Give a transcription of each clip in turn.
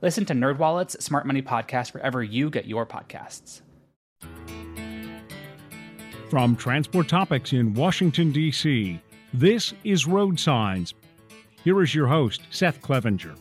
Listen to NerdWallet's Smart Money Podcast wherever you get your podcasts. From Transport Topics in Washington, D.C., this is Road Signs. Here is your host, Seth Clevenger.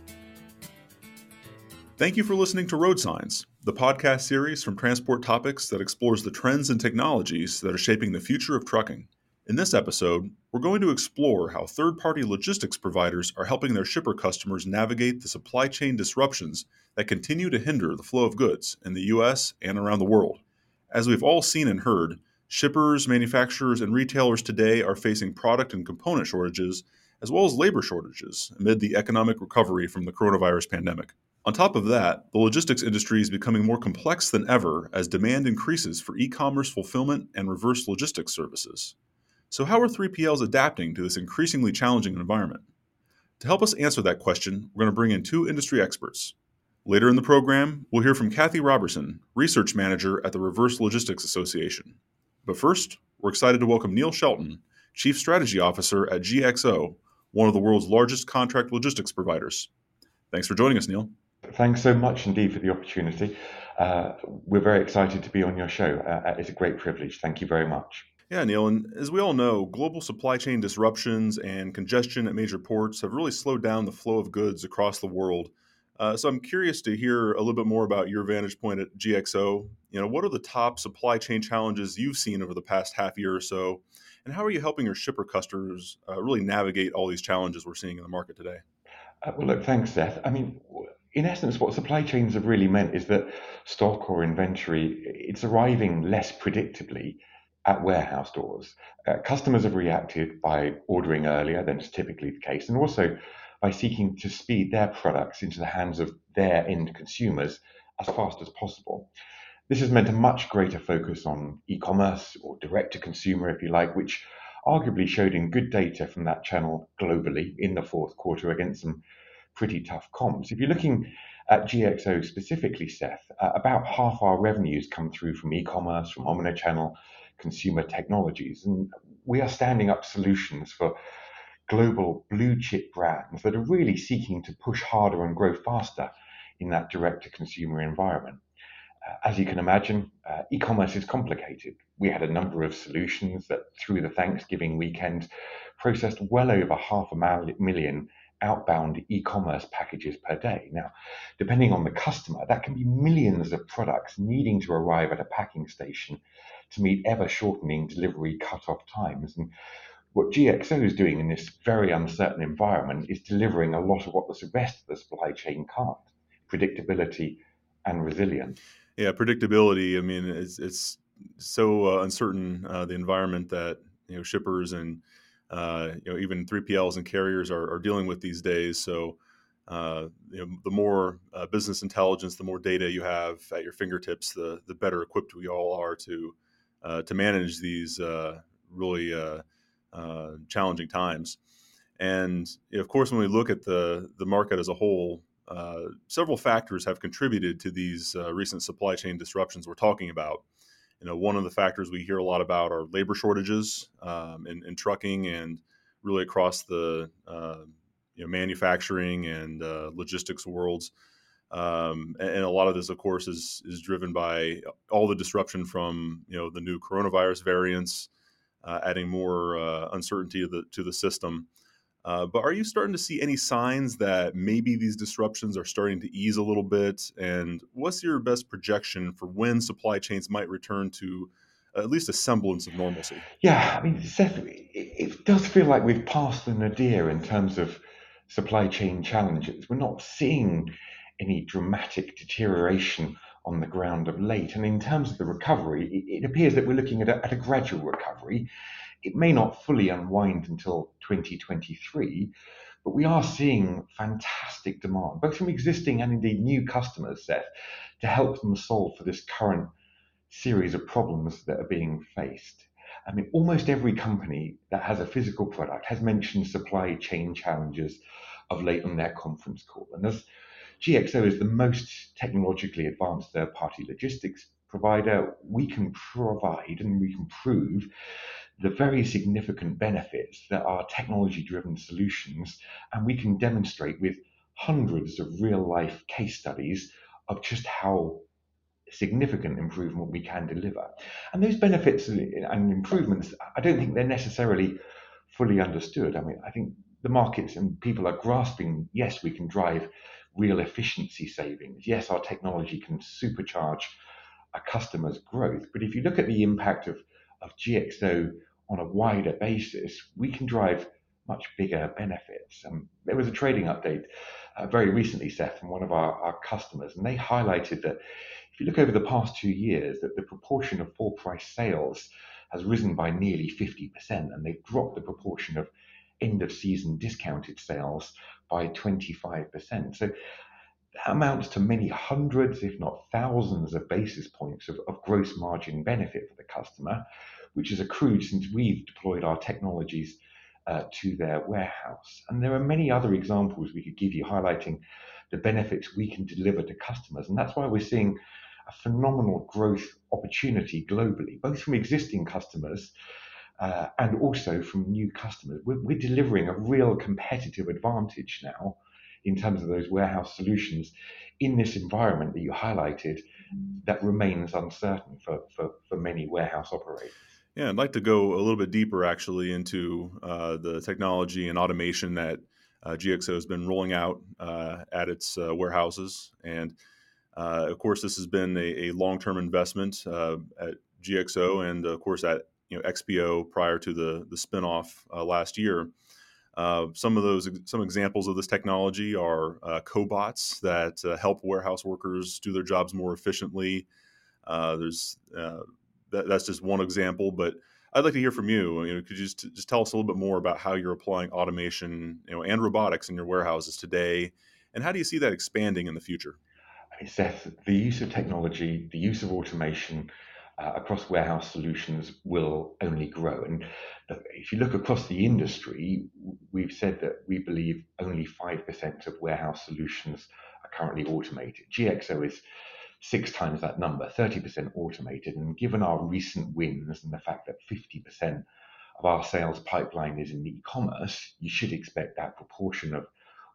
Thank you for listening to Road Signs, the podcast series from Transport Topics that explores the trends and technologies that are shaping the future of trucking. In this episode, we're going to explore how third party logistics providers are helping their shipper customers navigate the supply chain disruptions that continue to hinder the flow of goods in the U.S. and around the world. As we've all seen and heard, Shippers, manufacturers, and retailers today are facing product and component shortages, as well as labor shortages, amid the economic recovery from the coronavirus pandemic. On top of that, the logistics industry is becoming more complex than ever as demand increases for e commerce fulfillment and reverse logistics services. So, how are 3PLs adapting to this increasingly challenging environment? To help us answer that question, we're going to bring in two industry experts. Later in the program, we'll hear from Cathy Roberson, Research Manager at the Reverse Logistics Association. But first, we're excited to welcome Neil Shelton, Chief Strategy Officer at GXO, one of the world's largest contract logistics providers. Thanks for joining us, Neil. Thanks so much indeed for the opportunity. Uh, we're very excited to be on your show. Uh, it's a great privilege. Thank you very much. Yeah, Neil. And as we all know, global supply chain disruptions and congestion at major ports have really slowed down the flow of goods across the world. Uh, so I'm curious to hear a little bit more about your vantage point at GXO. You know, what are the top supply chain challenges you've seen over the past half year or so, and how are you helping your shipper customers uh, really navigate all these challenges we're seeing in the market today? Uh, well, look, thanks, Seth. I mean, in essence, what supply chains have really meant is that stock or inventory it's arriving less predictably at warehouse doors. Uh, customers have reacted by ordering earlier than is typically the case, and also by seeking to speed their products into the hands of their end consumers as fast as possible. This has meant a much greater focus on e commerce or direct to consumer, if you like, which arguably showed in good data from that channel globally in the fourth quarter against some pretty tough comps. If you're looking at GXO specifically, Seth, uh, about half our revenues come through from e commerce, from omnichannel consumer technologies. And we are standing up solutions for global blue chip brands that are really seeking to push harder and grow faster in that direct to consumer environment. Uh, as you can imagine, uh, e commerce is complicated. We had a number of solutions that, through the Thanksgiving weekend, processed well over half a million outbound e commerce packages per day. Now, depending on the customer, that can be millions of products needing to arrive at a packing station to meet ever shortening delivery cut-off times. And what GXO is doing in this very uncertain environment is delivering a lot of what the rest of the supply chain can't predictability and resilience. Yeah, predictability. I mean, it's, it's so uh, uncertain, uh, the environment that you know shippers and uh, you know even 3PLs and carriers are, are dealing with these days. So uh, you know, the more uh, business intelligence, the more data you have at your fingertips, the the better equipped we all are to to manage these really uh, challenging times. And of course, when we look at the the market as a whole, uh, several factors have contributed to these uh, recent supply chain disruptions we're talking about. You know, one of the factors we hear a lot about are labor shortages um, in, in, trucking and really across the uh, you know, manufacturing and uh, logistics worlds. Um, and, a lot of this, of course, is is driven by all the disruption from you know the new coronavirus variants, uh, adding more uh, uncertainty to the to the system. Uh, but are you starting to see any signs that maybe these disruptions are starting to ease a little bit? And what's your best projection for when supply chains might return to at least a semblance of normalcy? Yeah, I mean, Seth, it does feel like we've passed the nadir in terms of supply chain challenges. We're not seeing any dramatic deterioration on the ground of late. And in terms of the recovery, it, appears that we're looking at a, at a gradual recovery. It may not fully unwind until 2023, But we are seeing fantastic demand, both from existing and indeed new customers, Seth, to help them solve for this current series of problems that are being faced. I mean, almost every company that has a physical product has mentioned supply chain challenges of late on their conference call. And as GXO is the most technologically advanced third party logistics provider, we can provide and we can prove the very significant benefits that are technology driven solutions. And we can demonstrate with hundreds of real life case studies of just how significant improvement we can deliver. And those benefits and improvements, I don't think they're necessarily fully understood. I mean, I think the markets and people are grasping yes, we can drive real efficiency savings. Yes, our technology can supercharge a customer's growth. But if you look at the impact of, of GXO on a wider basis, we can drive much bigger benefits. Um, there was a trading update uh, very recently, Seth, from one of our, our customers, and they highlighted that if you look over the past two years, that the proportion of full price sales has risen by nearly 50%, and they've dropped the proportion of end of season discounted sales by 25%. So that amounts to many hundreds, if not thousands, of basis points of, of gross margin benefit for the customer, which has accrued since we've deployed our technologies uh, to their warehouse. And there are many other examples we could give you highlighting the benefits we can deliver to customers. And that's why we're seeing a phenomenal growth opportunity globally, both from existing customers uh, and also from new customers. We're, we're delivering a real competitive advantage now in terms of those warehouse solutions in this environment that you highlighted that remains uncertain for, for, for many warehouse operators. Yeah, I'd like to go a little bit deeper actually into uh, the technology and automation that uh, GXO has been rolling out uh, at its uh, warehouses. And uh, of course, this has been a, a long term investment uh, at GXO and, of course, at you know XPO prior to the the spinoff uh, last year. Uh, some of those some examples of this technology are uh, cobots that uh, help warehouse workers do their jobs more efficiently. Uh, there's uh, that, that's just one example, but I'd like to hear from you. You know, could you just, just tell us a little bit more about how you're applying automation, you know, and robotics in your warehouses today, and how do you see that expanding in the future? Seth, the use of technology, the use of automation uh, across warehouse solutions will only grow. And if you look across the industry, we've said that we believe only 5% of warehouse solutions are currently automated. GXO is six times that number, 30% automated. And given our recent wins and the fact that 50% of our sales pipeline is in e commerce, you should expect that proportion of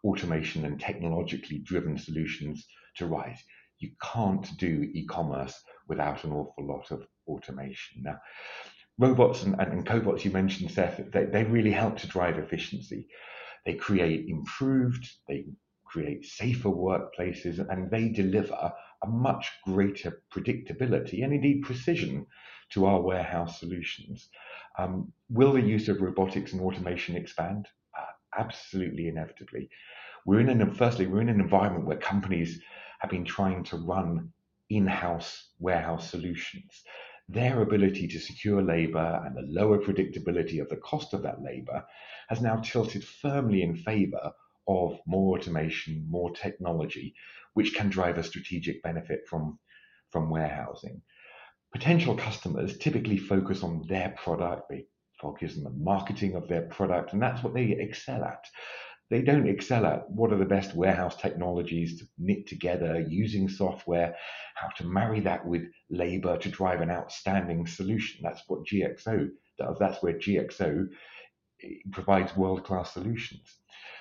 automation and technologically driven solutions to rise. You can't do e commerce without an awful lot of automation. Now, robots and, and, and cobots you mentioned, Seth, they, they really help to drive efficiency. They create improved, they create safer workplaces, and they deliver a much greater predictability and indeed precision to our warehouse solutions. Um, will the use of robotics and automation expand? Uh, absolutely, inevitably. We're in an firstly, we're in an environment where companies have been trying to run in house warehouse solutions. Their ability to secure labor and the lower predictability of the cost of that labor has now tilted firmly in favor of more automation, more technology, which can drive a strategic benefit from, from warehousing. Potential customers typically focus on their product, they focus on the marketing of their product, and that's what they excel at they don't excel at what are the best warehouse technologies to knit together using software, how to marry that with labor to drive an outstanding solution. That's what GXO does. That's where GXO eh, provides world class solutions.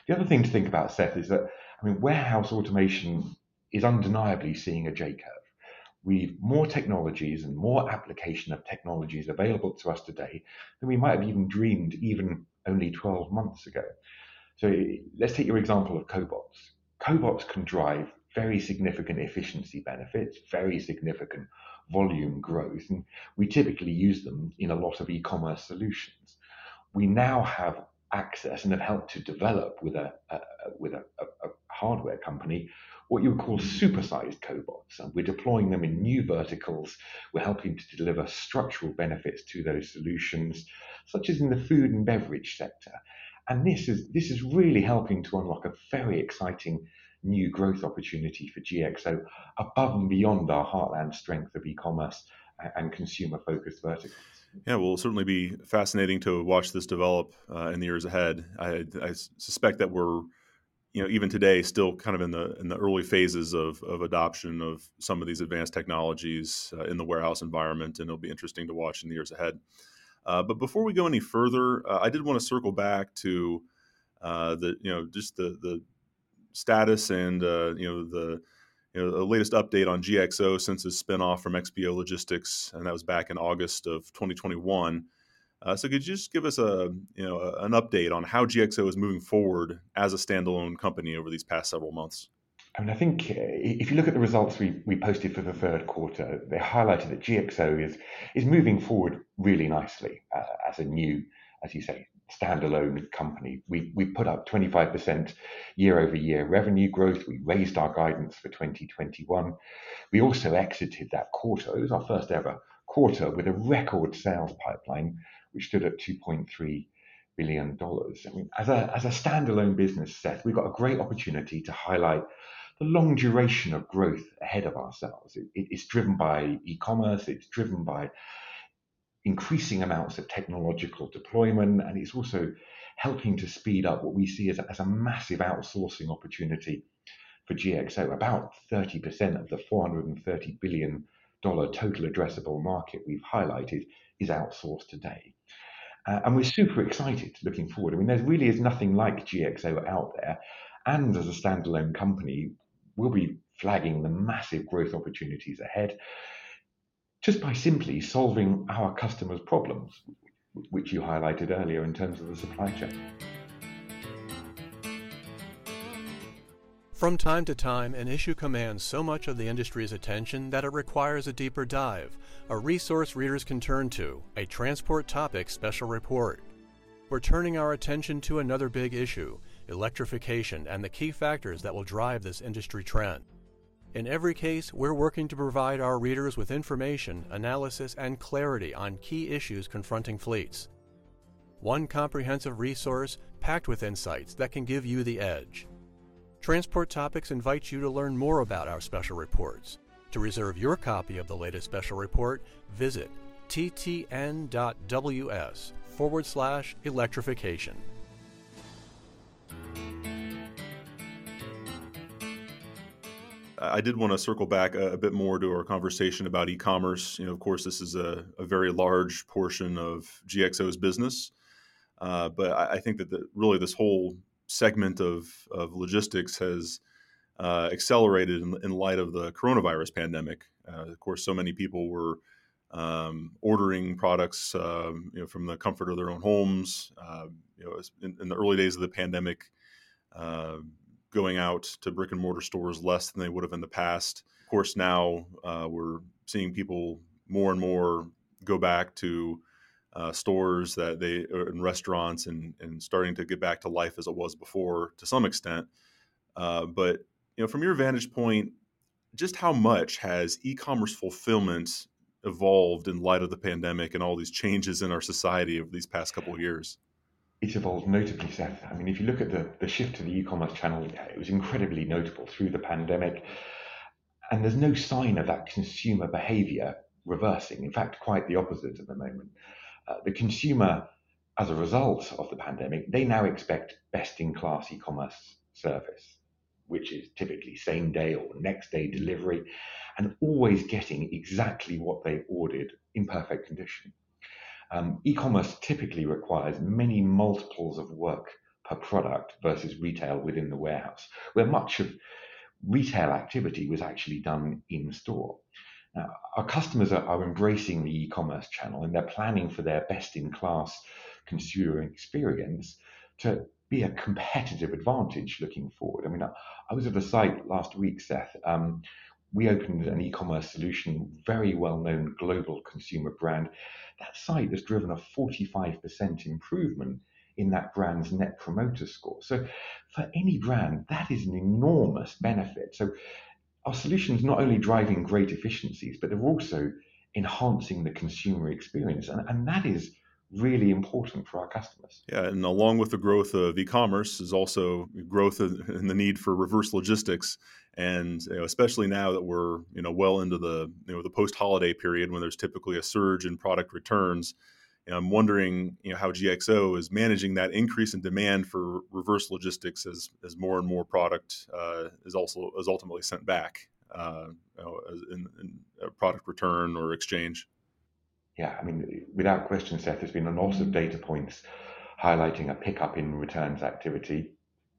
The other thing to think about, Seth, is that I mean, warehouse automation is undeniably seeing a J curve. We've more technologies and more application of technologies available to us today than we might have even dreamed even only 12 months ago. So let's take your example of cobots. Cobots can drive very significant efficiency benefits, very significant volume growth, and we typically use them in a lot of e-commerce solutions. We now have access and have helped to develop with a, a with a, a, a hardware company what you would call supersized cobots. And we're deploying them in new verticals. We're helping to deliver structural benefits to those solutions, such as in the food and beverage sector. And this is this is really helping to unlock a very exciting new growth opportunity for GXO above and beyond our heartland strength of e-commerce and consumer focused verticals. Yeah, well, it'll certainly be fascinating to watch this develop uh, in the years ahead. I, I, suspect that we're, you know, even today, still kind of in the in the early phases of of adoption of some of these advanced technologies uh, in the warehouse environment, and it'll be interesting to watch in the years ahead. Uh, but before we go any further, uh, I did want to circle back to uh, the, you know, just the the status and uh, you know the you know, the latest update on GXO since its spinoff from XPO Logistics, and that was back in August of 2021. Uh, so, could you just give us a you know an update on how GXO is moving forward as a standalone company over these past several months? I mean, I think uh, if you look at the results we, we posted for the third quarter, they highlighted that GXO is is moving forward really nicely uh, as a new, as you say, standalone company. We we put up 25% year-over-year revenue growth. We raised our guidance for 2021. We also exited that quarter. It was our first ever quarter with a record sales pipeline, which stood at 2.3 billion dollars. I mean, as a as a standalone business, Seth, we've got a great opportunity to highlight the long duration of growth ahead of ourselves. It, it's driven by e-commerce. It's driven by increasing amounts of technological deployment, and it's also helping to speed up what we see as a, as a massive outsourcing opportunity for GXO. About 30% of the $430 billion total addressable market we've highlighted is outsourced today. Uh, and we're super excited looking forward. I mean, there really is nothing like GXO out there. And as a standalone company, we'll be flagging the massive growth opportunities ahead just by simply solving our customers' problems, which you highlighted earlier in terms of the supply chain. From time to time, an issue commands so much of the industry's attention that it requires a deeper dive, a resource readers can turn to, a transport topic special report. We're turning our attention to another big issue electrification and the key factors that will drive this industry trend. In every case, we're working to provide our readers with information, analysis, and clarity on key issues confronting fleets. One comprehensive resource packed with insights that can give you the edge. Transport Topics invites you to learn more about our special reports. To reserve your copy of the latest special report, visit ttn.ws forward slash electrification. I did want to circle back a, bit more to our conversation about e-commerce. You know, of course, this is a, a very large portion of GXO's business, uh, but I, I, think that the, really this whole segment of, of logistics has uh, accelerated in, in, light of the coronavirus pandemic. Uh, of course, so many people were um, ordering products, um, you know, from the comfort of their own homes. Uh, you know, in, in, the early days of the pandemic uh, going out to brick and mortar stores less than they would have in the past. Of course, now uh, we're seeing people more and more go back to uh, stores that they and restaurants and and starting to get back to life as it was before to some extent. Uh, but you know, from your vantage point, just how much has e-commerce fulfillment evolved in light of the pandemic and all these changes in our society over these past couple of years? It's evolved notably, Seth. I mean, if you look at the, the shift to the e-commerce channel, it was incredibly notable through the pandemic. And there's no sign of that consumer behavior reversing. In fact, quite the opposite at the moment. Uh, the consumer, as a result of the pandemic, they now expect best-in-class e-commerce service, which is typically same day or next day delivery, and always getting exactly what they ordered in perfect condition. Um, e-commerce typically requires many multiples of work per product versus retail within the warehouse, where much of retail activity was actually done in store. Now, our customers are, are embracing the e-commerce channel and they're planning for their best-in-class consumer experience to be a competitive advantage looking forward. I mean, I, I was at a site last week, Seth. Um, we opened an e-commerce solution, very well-known global consumer brand that site has driven a 45% improvement in that brand's net promoter score. So for any brand, that is an enormous benefit. So our solutions not only driving great efficiencies, but they're also enhancing the consumer experience. And, and that is really important for our customers. Yeah, and along with the growth of e-commerce is also growth in the need for reverse logistics, and you know, especially now that we're you know well into the you know the post-holiday period when there's typically a surge in product returns. And I'm wondering, you know, how GXO is managing that increase in demand for reverse logistics as, as more and more product uh, is also is ultimately sent back uh, you know, in, in product return or exchange yeah, I mean, without question, Seth, there's been a lot of data points highlighting a pickup in returns activity,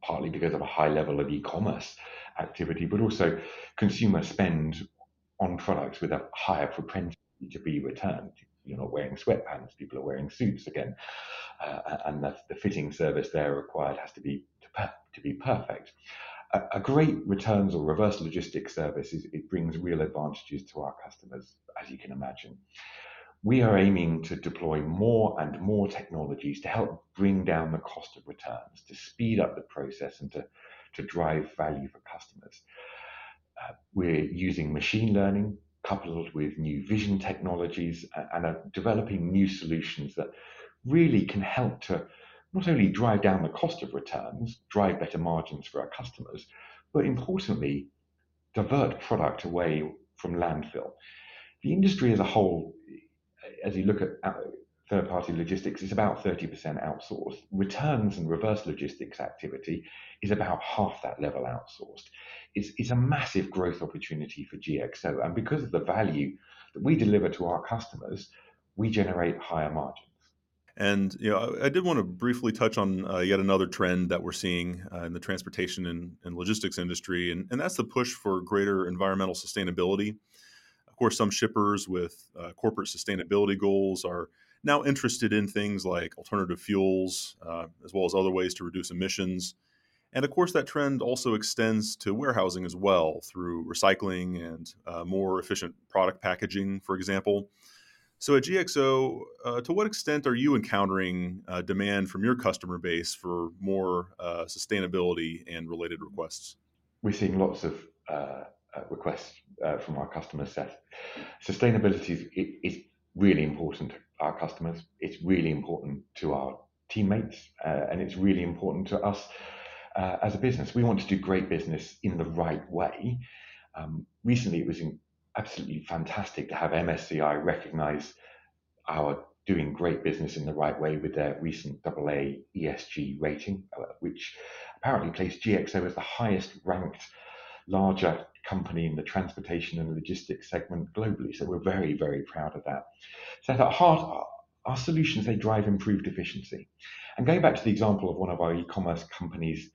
partly because of a high level of e-commerce activity, but also consumer spend on products with a higher propensity to be returned. You're not wearing sweatpants; people are wearing suits again, uh, and the, the fitting service there required has to be to, to be perfect. A, a, great returns or reverse logistics service is it brings real advantages to our customers, as you can imagine we are aiming to deploy more and more technologies to help bring down the cost of returns, to speed up the process, and to, to drive value for customers. Uh, we're using machine learning coupled with new vision technologies and, and are developing new solutions that really can help to not only drive down the cost of returns, drive better margins for our customers, but importantly, divert product away from landfill. The industry as a whole as you look at third party logistics, it's about 30% outsourced. Returns and reverse logistics activity is about half that level outsourced. It's, it's a massive growth opportunity for GXO. And because of the value that we deliver to our customers, we generate higher margins. And you know, I, did want to briefly touch on uh, yet another trend that we're seeing uh, in the transportation and, and logistics industry, and, and, that's the push for greater environmental sustainability course, some shippers with uh, corporate sustainability goals are now interested in things like alternative fuels, uh, as well as other ways to reduce emissions. And of course, that trend also extends to warehousing as well through recycling and uh, more efficient product packaging, for example. So, at GXO, uh, to what extent are you encountering uh, demand from your customer base for more uh, sustainability and related requests? We're seeing lots of uh, requests uh, from our customer set. Sustainability is, is, really important to our customers. It's really important to our teammates, uh, and it's really important to us uh, as a business. We want to do great business in the right way. Um, recently, it was absolutely fantastic to have MSCI recognize our doing great business in the right way with their recent AA ESG rating, uh, which apparently placed GXO as the highest ranked larger company in the transportation and logistics segment globally. So we're very, very proud of that. So at heart, our solutions, they drive improved efficiency. And going back to the example of one of our e-commerce companies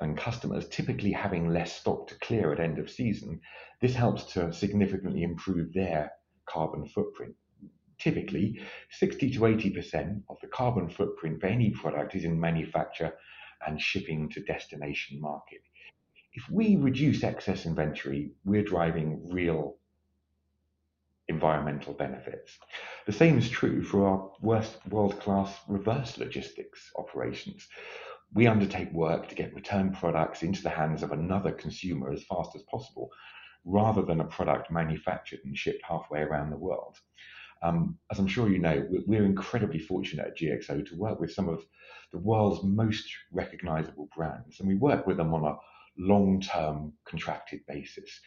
and customers typically having less stock to clear at end of season, this helps to significantly improve their carbon footprint. Typically, 60 to 80% of the carbon footprint for any product is in manufacture and shipping to destination market if we reduce excess inventory, we're driving real environmental benefits. The same is true for our world class reverse logistics operations. We undertake work to get return products into the hands of another consumer as fast as possible, rather than a product manufactured and shipped halfway around the world. Um, as I'm sure you know, we're incredibly fortunate at GXO to work with some of the world's most recognizable brands, and we work with them on a long term contracted basis.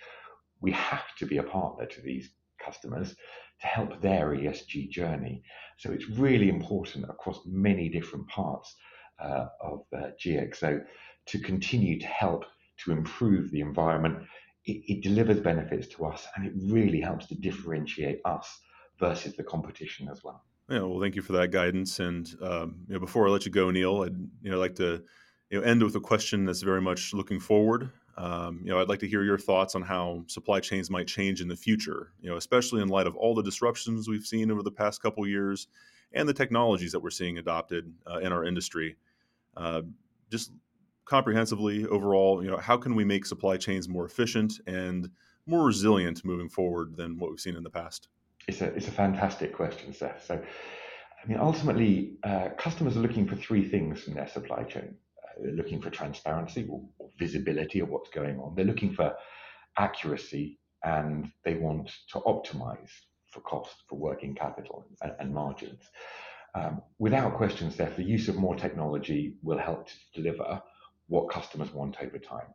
We have to be a partner to these customers to help their ESG journey. So it's really important across many different parts uh, of uh, GXO to continue to help to improve the environment. It, it, delivers benefits to us and it really helps to differentiate us versus the competition as well. Yeah, well, thank you for that guidance. And um, you know, before I let you go, Neil, I'd you know like to you know, end with a question that's very much looking forward. Um, you know, I'd like to hear your thoughts on how supply chains might change in the future. You know, especially in light of all the disruptions we've seen over the past couple years, and the technologies that we're seeing adopted uh, in our industry. Uh, just comprehensively, overall, you know, how can we make supply chains more efficient and more resilient moving forward than what we've seen in the past? It's a it's a fantastic question, Seth. So, I mean, ultimately, uh, customers are looking for three things from their supply chain. They're looking for transparency or, or visibility of what's going on. They're looking for accuracy and they want to optimize for cost, for working capital and, and margins. Um, without question, Steph, the use of more technology will help to deliver what customers want over time.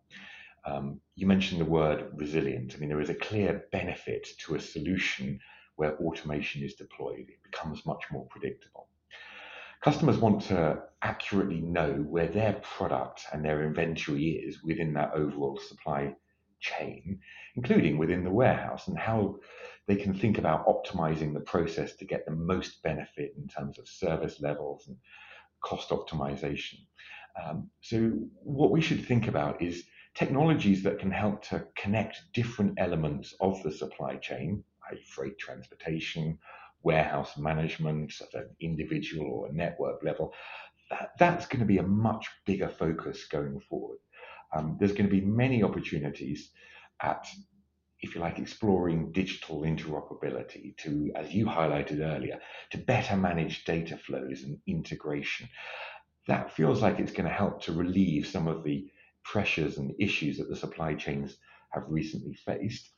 Um, you mentioned the word resilient. I mean, there is a clear benefit to a solution where automation is deployed. It becomes much more predictable. Customers want to accurately know where their product and their inventory is within that overall supply chain, including within the warehouse, and how they can think about optimizing the process to get the most benefit in terms of service levels and cost optimization. Um, so, what we should think about is technologies that can help to connect different elements of the supply chain, like freight transportation, warehouse management at an individual or a network level. That, that's going to be a much bigger focus going forward. Um, there's going to be many opportunities at, if you like, exploring digital interoperability to, as you highlighted earlier, to better manage data flows and integration. That feels like it's going to help to relieve some of the pressures and issues that the supply chains have recently faced.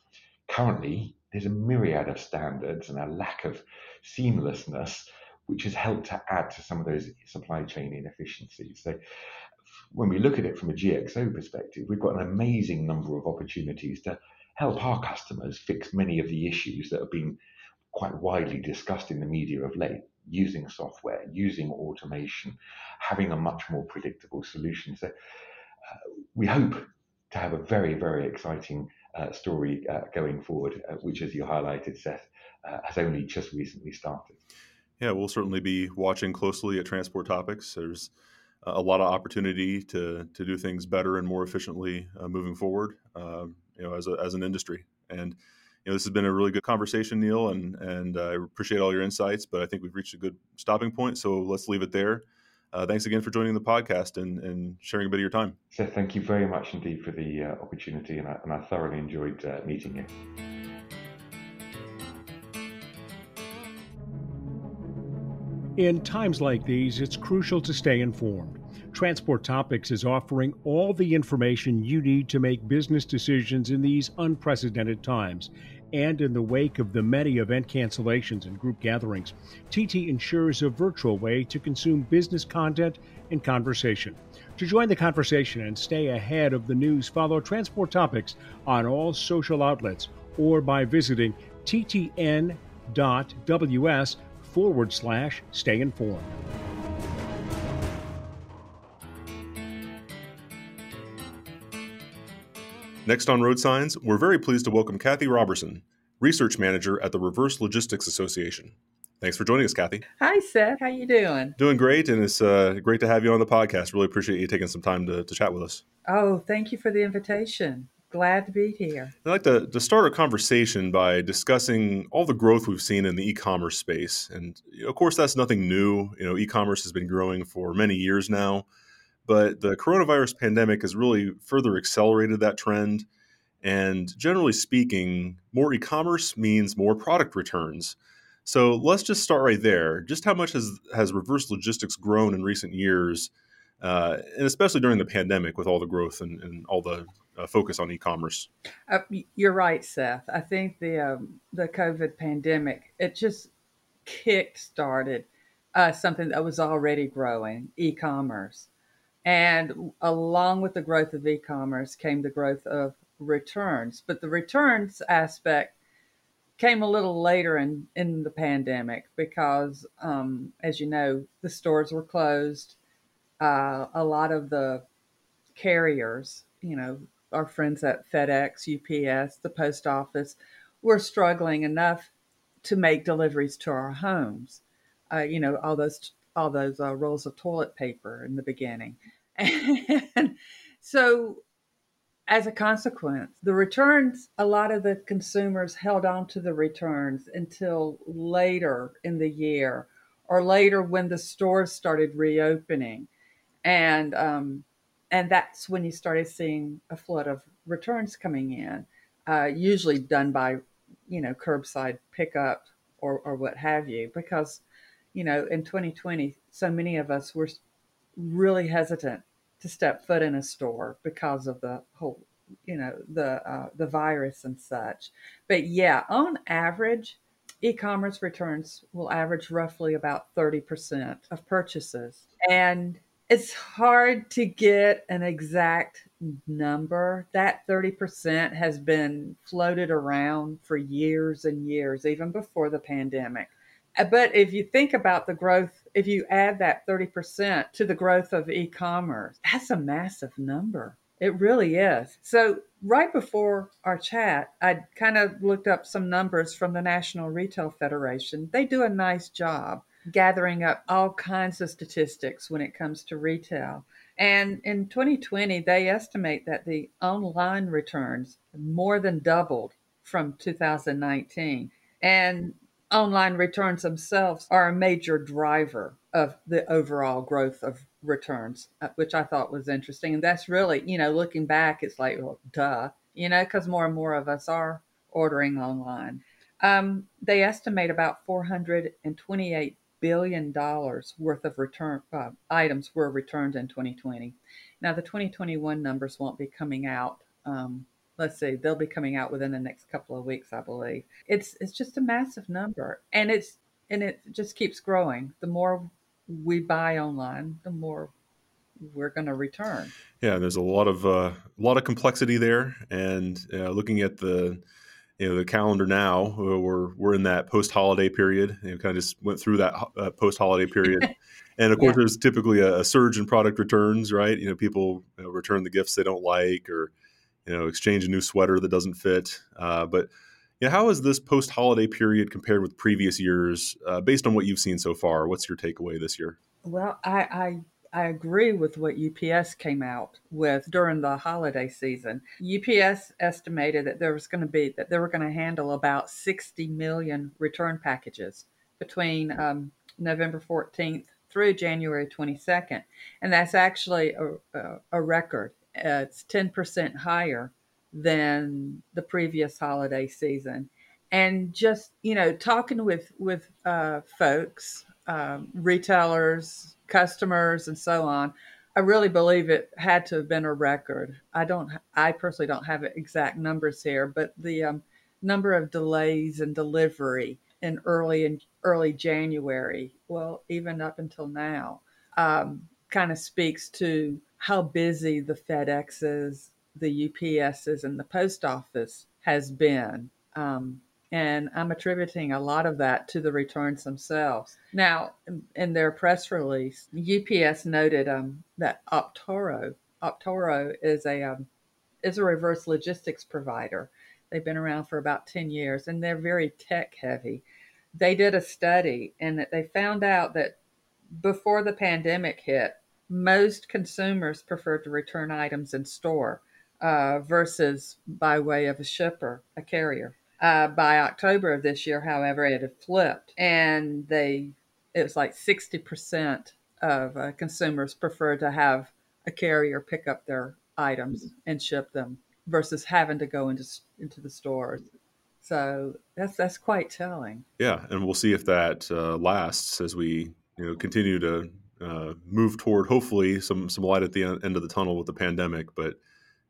Currently, there's a myriad of standards and a lack of seamlessness, which has helped to add to some of those supply chain inefficiencies. So, when we look at it from a GXO perspective, we've got an amazing number of opportunities to help our customers fix many of the issues that have been quite widely discussed in the media of late using software, using automation, having a much more predictable solution. So, uh, we hope to have a very, very exciting story uh, going forward, uh, which, as you highlighted, Seth, uh, has only just recently started. Yeah, we'll certainly be watching closely at Transport Topics. There's a lot of opportunity to to do things better and more efficiently uh, moving forward. Um, you know, as a, as an industry, and you know, this has been a really good conversation, Neil, and and I appreciate all your insights. But I think we've reached a good stopping point, so let's leave it there. Uh, thanks again for joining the podcast and, and sharing a bit of your time. Seth, thank you very much indeed for the uh, opportunity, and I, and I thoroughly enjoyed uh, meeting you. In times like these, it's crucial to stay informed. Transport Topics is offering all the information you need to make business decisions in these unprecedented times. And in the wake of the many event cancellations and group gatherings, TT ensures a virtual way to consume business content and conversation. To join the conversation and stay ahead of the news, follow Transport Topics on all social outlets or by visiting ttn.ws forward slash stay informed. Next on Road Signs, we're very pleased to welcome Cathy Roberson, Research Manager at the Reverse Logistics Association. Thanks for joining us, Cathy. Hi, Seth. How you doing? Doing great, and it's uh, great to have you on the podcast. Really appreciate you taking some time to, to chat with us. Oh, thank you for the invitation. Glad to be here. I'd like to, to start a conversation by discussing all the growth we've seen in the e-commerce space. And of course, that's nothing new. You know, e-commerce has been growing for many years now, but the coronavirus pandemic has really further accelerated that trend. And generally speaking, more e-commerce means more product returns. So let's just start right there. Just how much has has reverse logistics grown in recent years, uh, and especially during the pandemic with all the growth and, and all the uh, focus on e-commerce. Uh, you're right, Seth. I think the um, the COVID pandemic it just kick started uh, something that was already growing, e-commerce, and along with the growth of e-commerce came the growth of returns. But the returns aspect came a little later in in the pandemic because, um, as you know, the stores were closed. Uh, a lot of the carriers, you know, our friends at FedEx, UPS, the post office, were struggling enough to make deliveries to our homes. Uh, you know, all those all those uh, rolls of toilet paper in the beginning, and so as a consequence, the returns. A lot of the consumers held on to the returns until later in the year, or later when the stores started reopening, and um, and that's when you started seeing a flood of returns coming in, uh, usually done by, you know, curbside pickup or, or what have you. Because, you know, in 2020, so many of us were really hesitant to step foot in a store because of the whole, you know, the uh, the virus and such. But yeah, on average, e commerce returns will average roughly about 30% of purchases. And it's hard to get an exact number. That 30% has been floated around for years and years, even before the pandemic. Uh, but if you think about the growth, if you add that 30% to the growth of e commerce, that's a massive number. It really is. So, right before our chat, I kind of looked up some numbers from the National Retail Federation. They do a nice job gathering up all kinds of statistics when it comes to retail. And in 2020, they estimate that the online returns more than doubled from 2019. And online returns themselves are a major driver of the overall growth of returns, uh, which I thought was interesting. And that's really, you know, looking back, it's like, well, duh, you know, because more and more of us are ordering online. Um, they estimate about 428 billion dollars worth of return uh, items were returned in 2020. Now the 2021 numbers won't be coming out. Um, let's see, they'll be coming out within the next couple of weeks, I believe. It's it's just a massive number, and it's and it just keeps growing. The more we buy online, the more we're going to return. Yeah, there's a lot of uh, a lot of complexity there, and uh, looking at the you know the calendar now uh, we're we're in that post holiday period you know, kind of just went through that uh, post holiday period and of course yeah. there's typically a, a, surge in product returns right you know people you know, return the gifts they don't like or you know exchange a new sweater that doesn't fit uh, but you know, how is this post holiday period compared with previous years uh, based on what you've seen so far what's your takeaway this year well i i I agree with what UPS came out with during the holiday season. UPS estimated that there was going to be that they were going to handle about 60 million return packages between um, November 14th through January 22nd, and that's actually a, a, a record. Uh, it's 10% higher than the previous holiday season. And just you know, talking with with uh, folks, um, retailers, customers and so on. I really believe it had to have been a record. I don't, I personally don't have exact numbers here, but the um, number of delays in delivery in early in early January, well, even up until now, um, kind of speaks to how busy the FedExes, the UPSs, and the post office has been. Um, and I'm attributing a lot of that to the returns themselves. Now, in their press release, UPS noted um, that Optoro, Optoro is a um, is a reverse logistics provider. They've been around for about 10 years and they're very tech heavy. They did a study and they found out that before the pandemic hit, most consumers prefer to return items in store uh, versus by way of a shipper, a carrier. Uh, by October of this year, however, it had flipped, and they it was like sixty percent of uh, consumers prefer to have a carrier pick up their items and ship them versus having to go into into the stores. So that's that's quite telling. Yeah, and we'll see if that uh, lasts as we you know continue to uh, move toward hopefully some some light at the end of the tunnel with the pandemic, but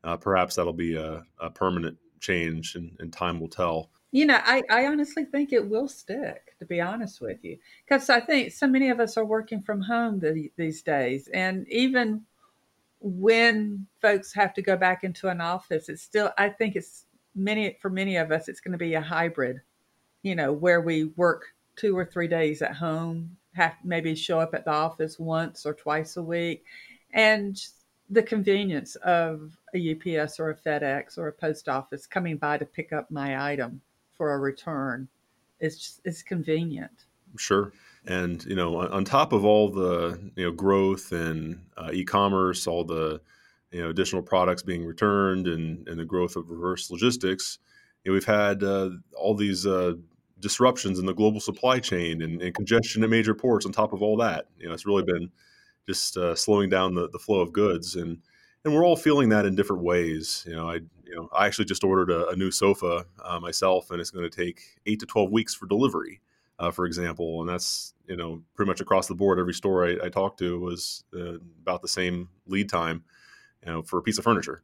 uh, perhaps that'll be a, a permanent change and, and time will tell. You know, I, I honestly think it will stick, to be honest with you. Because I think so many of us are working from home the, these days. And even when folks have to go back into an office, it's still, I think it's many, for many of us, it's going to be a hybrid, you know, where we work two or three days at home, have maybe show up at the office once or twice a week. And the convenience of a UPS or a FedEx or a post office coming by to pick up my item for a return is is convenient. Sure. And you know, on, top of all the you know growth and uh, e-commerce, all the you know additional products being returned, and, and the growth of reverse logistics, you know, we've had uh, all these uh, disruptions in the global supply chain and, and, congestion at major ports. On top of all that, you know, it's really been just uh, slowing down the, the flow of goods and and we're all feeling that in different ways. You know, I you know I actually just ordered a, a new sofa uh, myself, and it's going to take eight to twelve weeks for delivery, uh, for example, and that's you know pretty much across the board. Every store I, I talked to was uh, about the same lead time, you know, for a piece of furniture.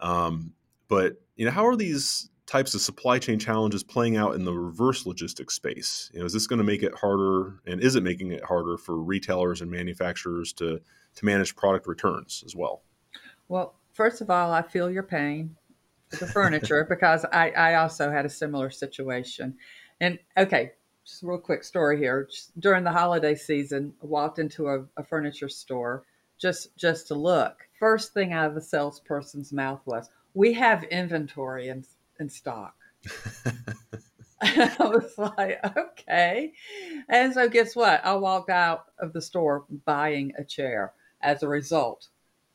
Um, but you know, how are these types of supply chain challenges playing out in the reverse logistics space? You know, is this going to make it harder, and is it making it harder for retailers and manufacturers to to manage product returns as well? Well, first of all, I feel your pain with the furniture because I, I also had a similar situation. And okay, just a real quick story here. Just during the holiday season, I walked into a, a furniture store just just to look. First thing out of the salesperson's mouth was, "We have inventory in in stock." I was like, okay. And so, guess what? I walked out of the store buying a chair as a result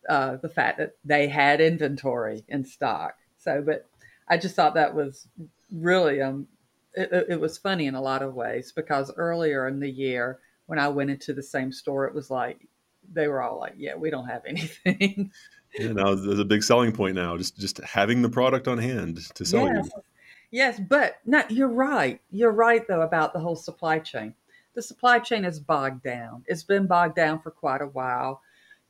uh, the fact that they had inventory in stock. So, but I just thought that was really um, it, it was funny in a lot of ways because earlier in the year when I went into the same store, it was like they were all like, "Yeah, we don't have anything." Yeah, now there's a big selling point now, just just having the product on hand to sell yes. you. Yes, but no, you're right. You're right though about the whole supply chain. The supply chain is bogged down. It's been bogged down for quite a while.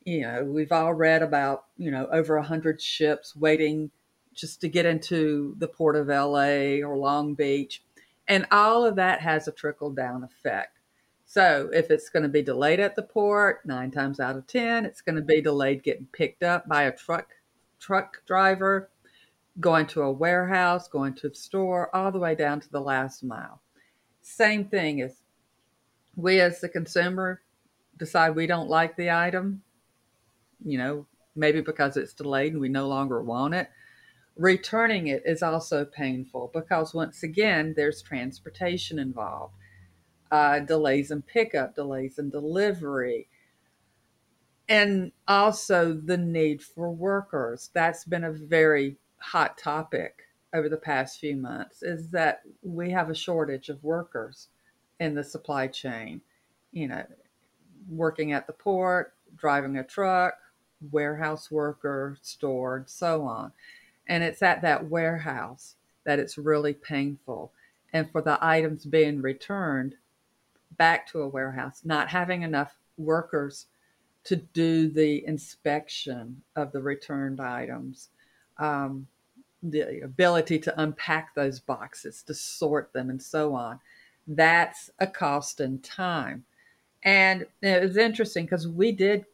You know, we've all read about you know over a hundred ships waiting just to get into the port of LA or Long Beach and all of that has a trickle down effect. So if it's going to be delayed at the port, nine times out of 10, it's going to be delayed getting picked up by a truck truck driver, going to a warehouse, going to the store, all the way down to the last mile. Same thing is we as the consumer decide we don't like the item, you know, maybe because it's delayed and we no longer want it returning it is also painful because once again there's transportation involved uh, delays in pickup delays in delivery and also the need for workers. That's been a very hot topic over the past few months is that we have a shortage of workers in the supply chain. You know working at the port driving a truck warehouse worker store and so on. And it's at that warehouse that it's really painful. And for the items being returned back to a warehouse, not having enough workers to do the inspection of the returned items, um, the ability to unpack those boxes, to sort them, and so on. That's a cost in time. And it was interesting because we did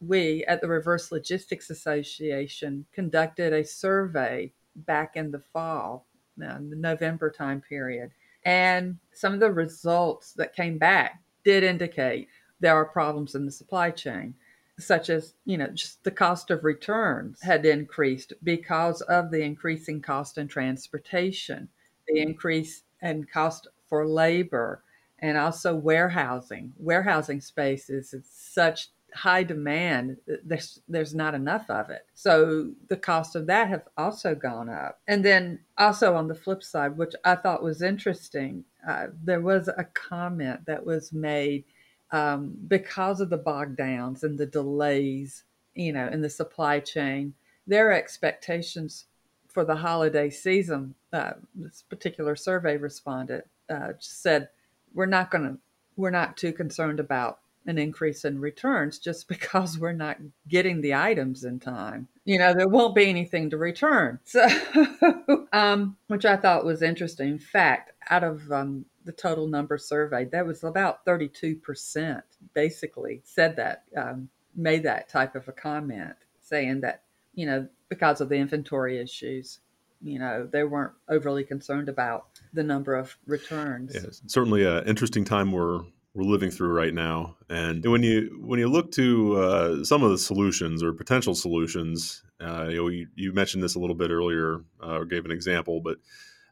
we at the Reverse Logistics Association conducted a survey back in the fall, uh, the November time period. And some of the results that came back did indicate there are problems in the supply chain, such as, you know, just the cost of returns had increased because of the increasing cost in transportation, the increase in cost for labor, and also warehousing. Warehousing space is such high demand there's there's not enough of it. So the cost of that have also gone up. And then also on the flip side which i thought was interesting uh, there was a comment that was made um, because of the bog downs and the delays you know in the supply chain their expectations for the holiday season uh, this particular survey respondent uh, said we're not going to we're not too concerned about an increase in returns just because we're not getting the items in time. You know, there won't be anything to return. So, um, which I thought was interesting. In fact, out of um, the total number surveyed, that was about 32% basically said that, um, made that type of a comment, saying that, you know, because of the inventory issues, you know, they weren't overly concerned about the number of returns. Yeah, certainly an interesting time where we're living through right now. And when you when you look to uh, some of the solutions or potential solutions, uh, you know, you, you, mentioned this a little bit earlier uh, or gave an example, but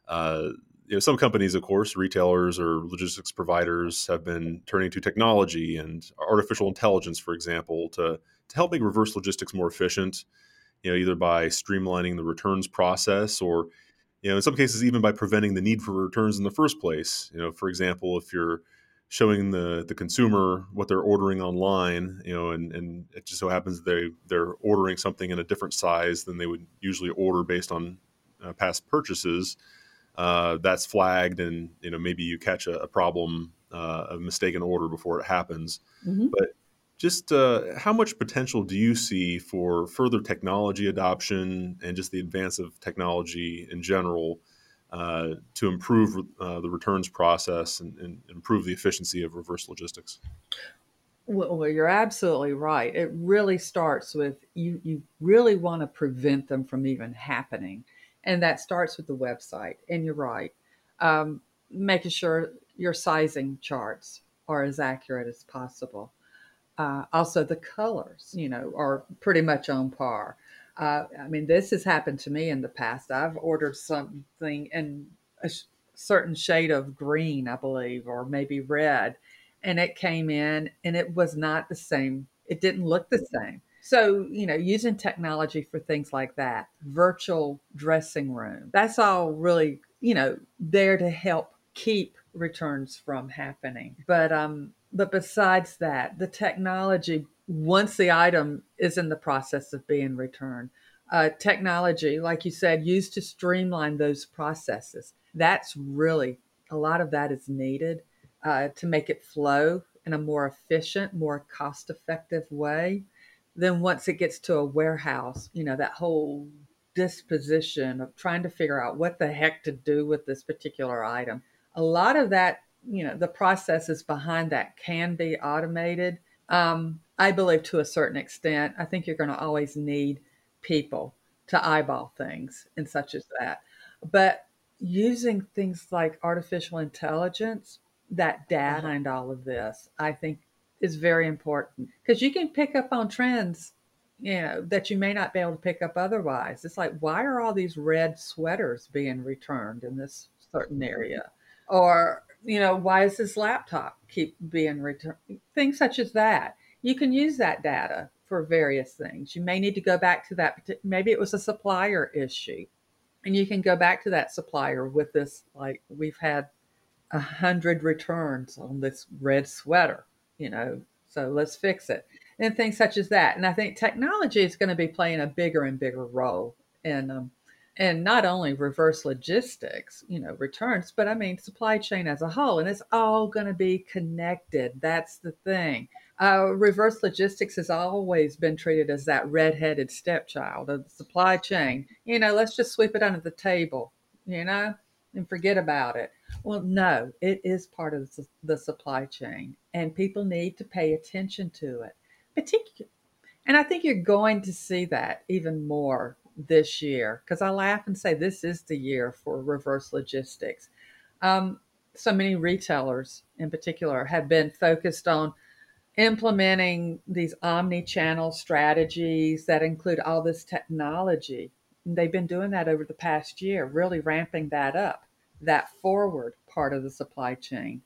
uh, you know, some companies, of course, retailers or logistics providers, have been turning to technology and artificial intelligence, for example, to to help make reverse logistics more efficient. You know, either by streamlining the returns process or you know, in some cases, even by preventing the need for returns in the first place. You know, for example, if you're showing the the consumer what they're ordering online you know and and it just so happens they they're ordering something in a different size than they would usually order based on uh, past purchases uh, that's flagged and you know maybe you catch a, a problem uh, a mistaken order before it happens mm-hmm. but just uh, how much potential do you see for further technology adoption and just the advance of technology in general uh, to improve uh, the returns process and, and, improve the efficiency of reverse logistics? Well, you're absolutely right. It really starts with you. You really want to prevent them from even happening, and that starts with the website. And you're right, um, making sure your sizing charts are as accurate as possible. Uh, also, the colors, you know, are pretty much on par. I mean, this has happened to me in the past. I've ordered something in a certain shade of green, I believe, or maybe red, and it came in and it was not the same. It didn't look the same. So, you know, using technology for things like that, virtual dressing room, that's all really, you know, there to help keep returns from happening. But um but besides that, the technology, once the item is in the process of being returned, uh, technology, like you said, used to streamline those processes. That's really a lot of that is needed uh, to make it flow in a more efficient, more cost effective way. Then once it gets to a warehouse, you know, that whole disposition of trying to figure out what the heck to do with this particular item. A lot of that you know the processes behind that can be automated um, i believe to a certain extent i think you're going to always need people to eyeball things and such as that. But using things like artificial intelligence that uh-huh. data and all of this i think is very important. Because you can pick up on trends you know that you may not be able to pick up otherwise. It's like why are all these red sweaters being returned in this certain mm-hmm. area? Or you know, why is this laptop keep being returned? Things such as that. You can use that data for various things. You may need to go back to that. Maybe it was a supplier issue, and you can go back to that supplier with this. Like we've had a hundred returns on this red sweater, you know, so let's fix it. And things such as that. And I think technology is going to be playing a bigger and bigger role in um, and not only reverse logistics, you know, returns, but I mean supply chain as a whole, and it's all going to be connected. That's the thing. Uh, reverse logistics has always been treated as that redheaded stepchild of the supply chain. You know, let's just sweep it under the table, you know, and forget about it. Well, no, it is part of the supply chain, and people need to pay attention to it. And I think you're going to see that even more this year because I laugh and say this is the year for reverse logistics. Um, so many retailers, in particular, have been focused on implementing these omni channel strategies that include all this technology. They've been doing that over the past year, really ramping that up, that forward part of the supply chain.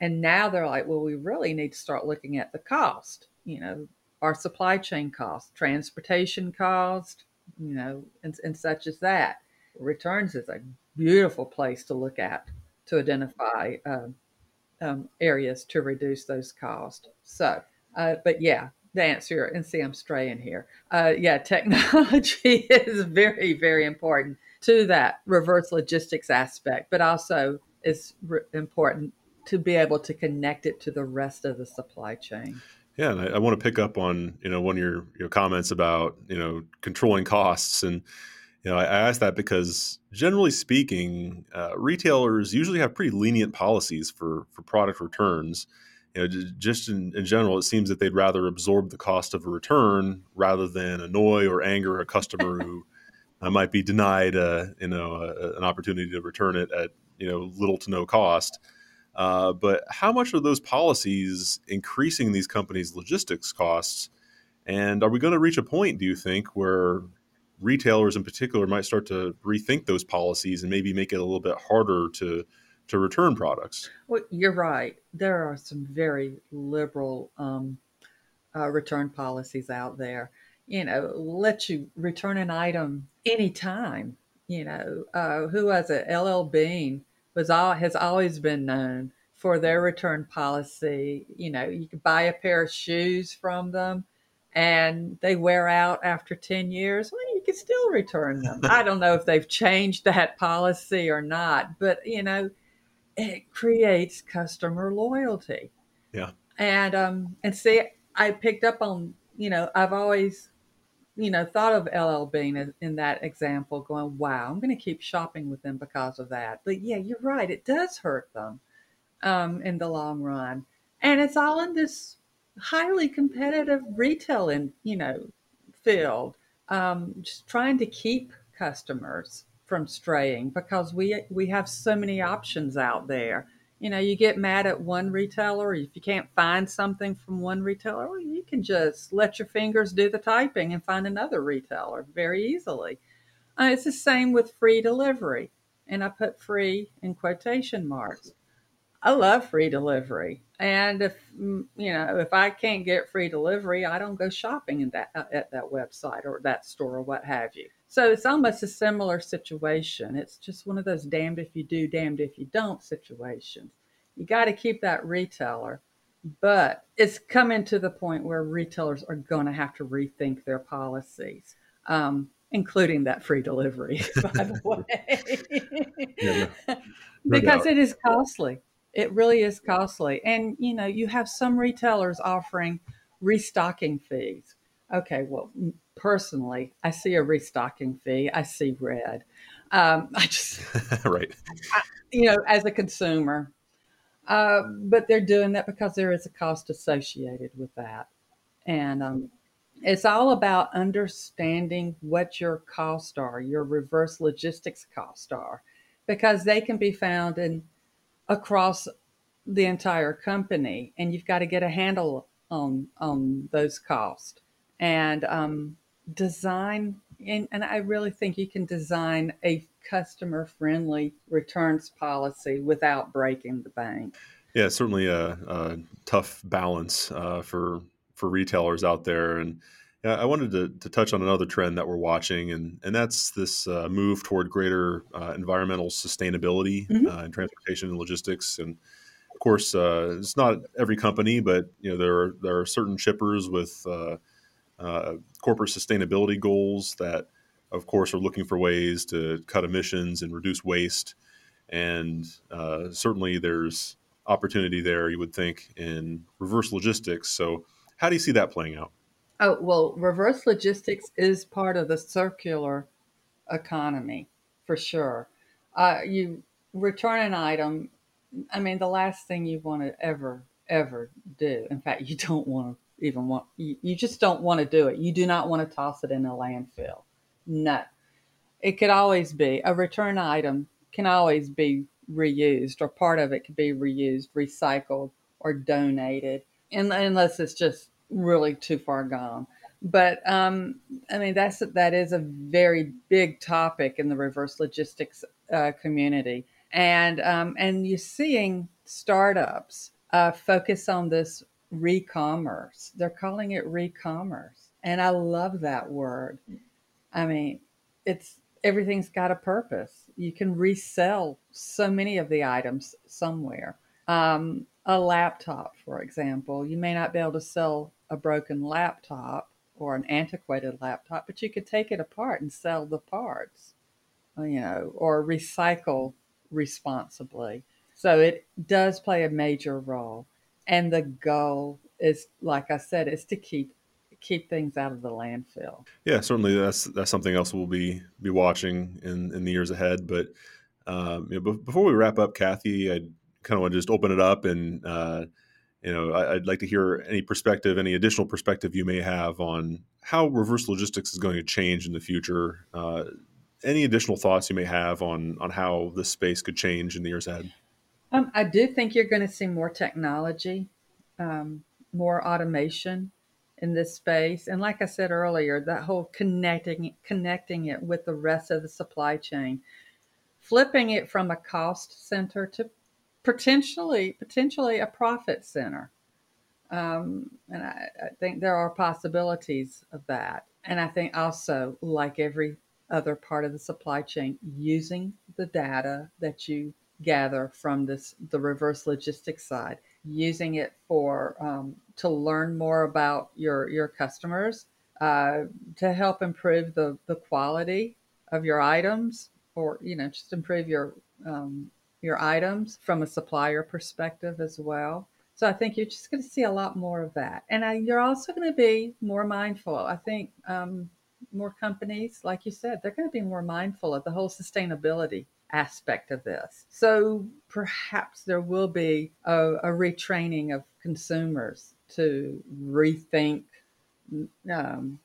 And now they're like, well, we really need to start looking at the cost, you know, our supply chain cost, transportation cost, you know, and, and such as that. Returns is a beautiful place to look at to identify um, um, areas to reduce those costs. So, uh, but yeah, the answer, and see, I'm straying here. Uh, yeah, technology is very, very important to that reverse logistics aspect, but also is re- important to be able to connect it to the rest of the supply chain. Yeah, and I, I, want to pick up on you know one of your your comments about you know controlling costs, and you know I, I asked that because generally speaking, uh, retailers usually have pretty lenient policies for for product returns. You know, just in, in general, it seems that they'd rather absorb the cost of a return rather than annoy or anger a customer who uh, might be denied, uh, you know, a, an opportunity to return it at you know little to no cost. Uh, but how much are those policies increasing these companies' logistics costs? And are we going to reach a point, do you think, where retailers in particular might start to rethink those policies and maybe make it a little bit harder to to return products? Well, you're right. There are some very liberal um, uh, return policies out there. You know, let you return an item anytime. You know, uh, who was it? LL Bean was all has always been known for their return policy. You know, you could buy a pair of shoes from them and they wear out after 10 years. Well, can still return them. I don't know if they've changed that policy or not, but you know, it creates customer loyalty. Yeah. And um and see I picked up on, you know, I've always, you know, thought of LL Bean in, in that example, going, wow, I'm going to keep shopping with them because of that. But yeah, you're right. It does hurt them um, in the long run. And it's all in this highly competitive retail and, you know, field, um, just trying to keep customers from straying because we we have so many options out there you know, you get mad at one retailer, if you can't find something from one retailer, well, you can just let your fingers do the typing and find another retailer very easily. Uh, it's the same with free delivery, and I put free in quotation marks. I love free delivery, and if mm, you know if I can't get free delivery, I don't go shopping in that at that website or that store or what have you. So it's almost a similar situation. It's just one of those damned if you do, damned if you don't situations. You got to keep that retailer, but it's coming to the point where retailers are going to have to rethink their policies, um, including that free delivery, by the way, yeah, no, because it is costly. It really is costly. And, you know, you have some retailers offering restocking fees. Okay, well, personally, I see a restocking fee. I see red. Um, I just right. I, you know, as a consumer, uh, but they're doing that because there is a cost associated with that, and um, it's all about understanding what your costs are, your reverse logistics costs are, because they can be found in across the entire company, and you've got to get a handle on on those costs and um, design and, and, I really think you can design a customer friendly returns policy without breaking the bank. Yeah, certainly a, a tough balance uh, for for retailers out there. And yeah, I wanted to, to, touch on another trend that we're watching, and and that's this uh, move toward greater uh, environmental sustainability mm-hmm. Uh, in transportation and logistics. And of course, uh, it's not every company, but you know there are there are certain shippers with uh, uh, corporate sustainability goals that, of course, are looking for ways to cut emissions and reduce waste. And uh, certainly there's opportunity there, you would think, in reverse logistics. So, how do you see that playing out? Oh, well, reverse logistics is part of the circular economy for sure. Uh, you return an item, I mean, the last thing you want to ever, ever do, in fact, you don't want to even want you, you just don't want to do it. You do not want to toss it in a landfill. No. It could always be a return item can always be reused or part of it could be reused, recycled or donated unless it's just really too far gone. But um, I mean that's that is a very big topic in the reverse logistics uh, community, and um, and you're seeing startups uh, focus on this re-commerce. They're calling it re-commerce. And I love that word. I mean, it's everything's got a purpose. You can resell so many of the items somewhere. Um, a laptop, for example, you may not be able to sell a broken laptop or an antiquated laptop, but you could take it apart and sell the parts, you know, or recycle responsibly. So it does play a major role. And the goal is like i said is to keep keep things out of the landfill. Yeah certainly that's that's something else we'll be be watching in in the years ahead. But um, you know, before we wrap up Cathy i kind of want to just open it up and uh, you know I, would like to hear any perspective any additional perspective you may have on how reverse logistics is going to change in the future. Uh, any additional thoughts you may have on on how this space could change in the years ahead? Um, I do think you're going to see more technology, um, more automation in this space, and like I said earlier, that whole connecting connecting it with the rest of the supply chain, flipping it from a cost center to potentially potentially a profit center. Um, and I, I think there are possibilities of that. And I think also, like every other part of the supply chain, using the data that you gather from this the reverse logistics side using it for um, to learn more about your your customers uh, to help improve the the quality of your items or you know just improve your um, your items from a supplier perspective as well So I think you're just going to see a lot more of that. And I, you're also going to be more mindful. I think um, more companies, like you said, they're going to be more mindful of the whole sustainability aspect of this. So perhaps there will be a, a retraining of consumers to rethink um,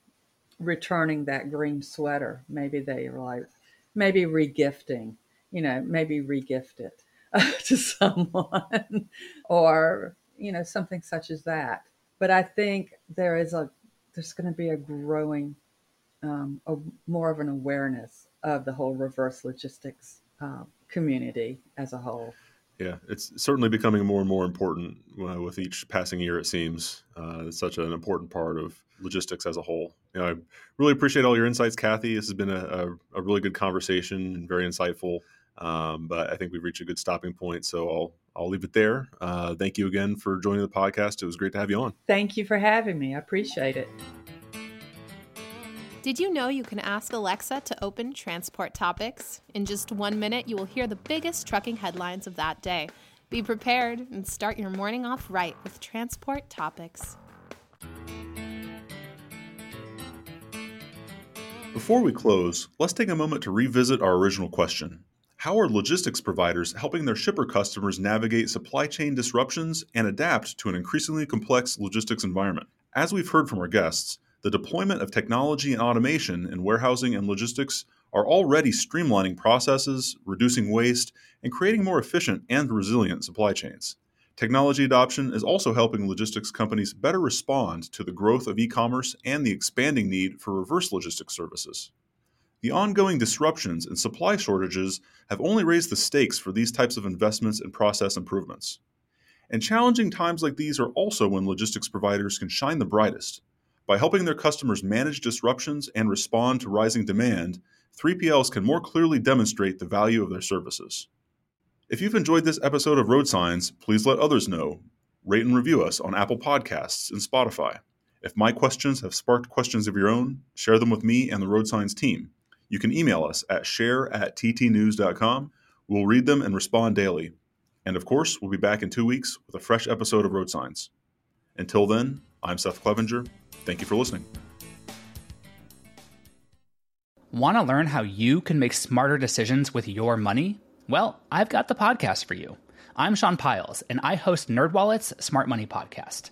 returning that green sweater. Maybe they are like, maybe regifting, you know, maybe regift it to someone or, you know, something such as that. But I think there is a, there's going to be a growing, um, a, more of an awareness of the whole reverse logistics uh, community as a whole. Yeah, it's certainly becoming more and more important uh, with each passing year. It seems uh, it's such an important part of logistics as a whole. You know, I really appreciate all your insights, Cathy. This has been a, a, a really good conversation and very insightful. Um, but I think we've reached a good stopping point, so I'll I'll leave it there. Uh, thank you again for joining the podcast. It was great to have you on. Thank you for having me. I appreciate it. Did you know you can ask Alexa to open transport topics? In just one minute, you will hear the biggest trucking headlines of that day. Be prepared and start your morning off right with transport topics. Before we close, let's take a moment to revisit our original question. How are logistics providers helping their shipper customers navigate supply chain disruptions and adapt to an increasingly complex logistics environment? As we've heard from our guests, the deployment of technology and automation in warehousing and logistics are already streamlining processes, reducing waste, and creating more efficient and resilient supply chains. Technology adoption is also helping logistics companies better respond to the growth of e commerce and the expanding need for reverse logistics services. The ongoing disruptions and supply shortages have only raised the stakes for these types of investments and process improvements. And challenging times like these are also when logistics providers can shine the brightest by helping their customers manage disruptions and respond to rising demand, 3PLs can more clearly demonstrate the value of their services. If you've enjoyed this episode of Road Signs, please let others know. Rate and review us on Apple Podcasts and Spotify. If my questions have sparked questions of your own, share them with me and the Road Signs team. You can email us at share at ttnews.com. We'll read them and respond daily. And of course, we'll be back in two weeks with a fresh episode of Road Signs. Until then, I'm Seth Clevenger. Thank you for listening. Want to learn how you can make smarter decisions with your money? Well, I've got the podcast for you. I'm Sean Pyles, and I host NerdWallet's Smart Money Podcast.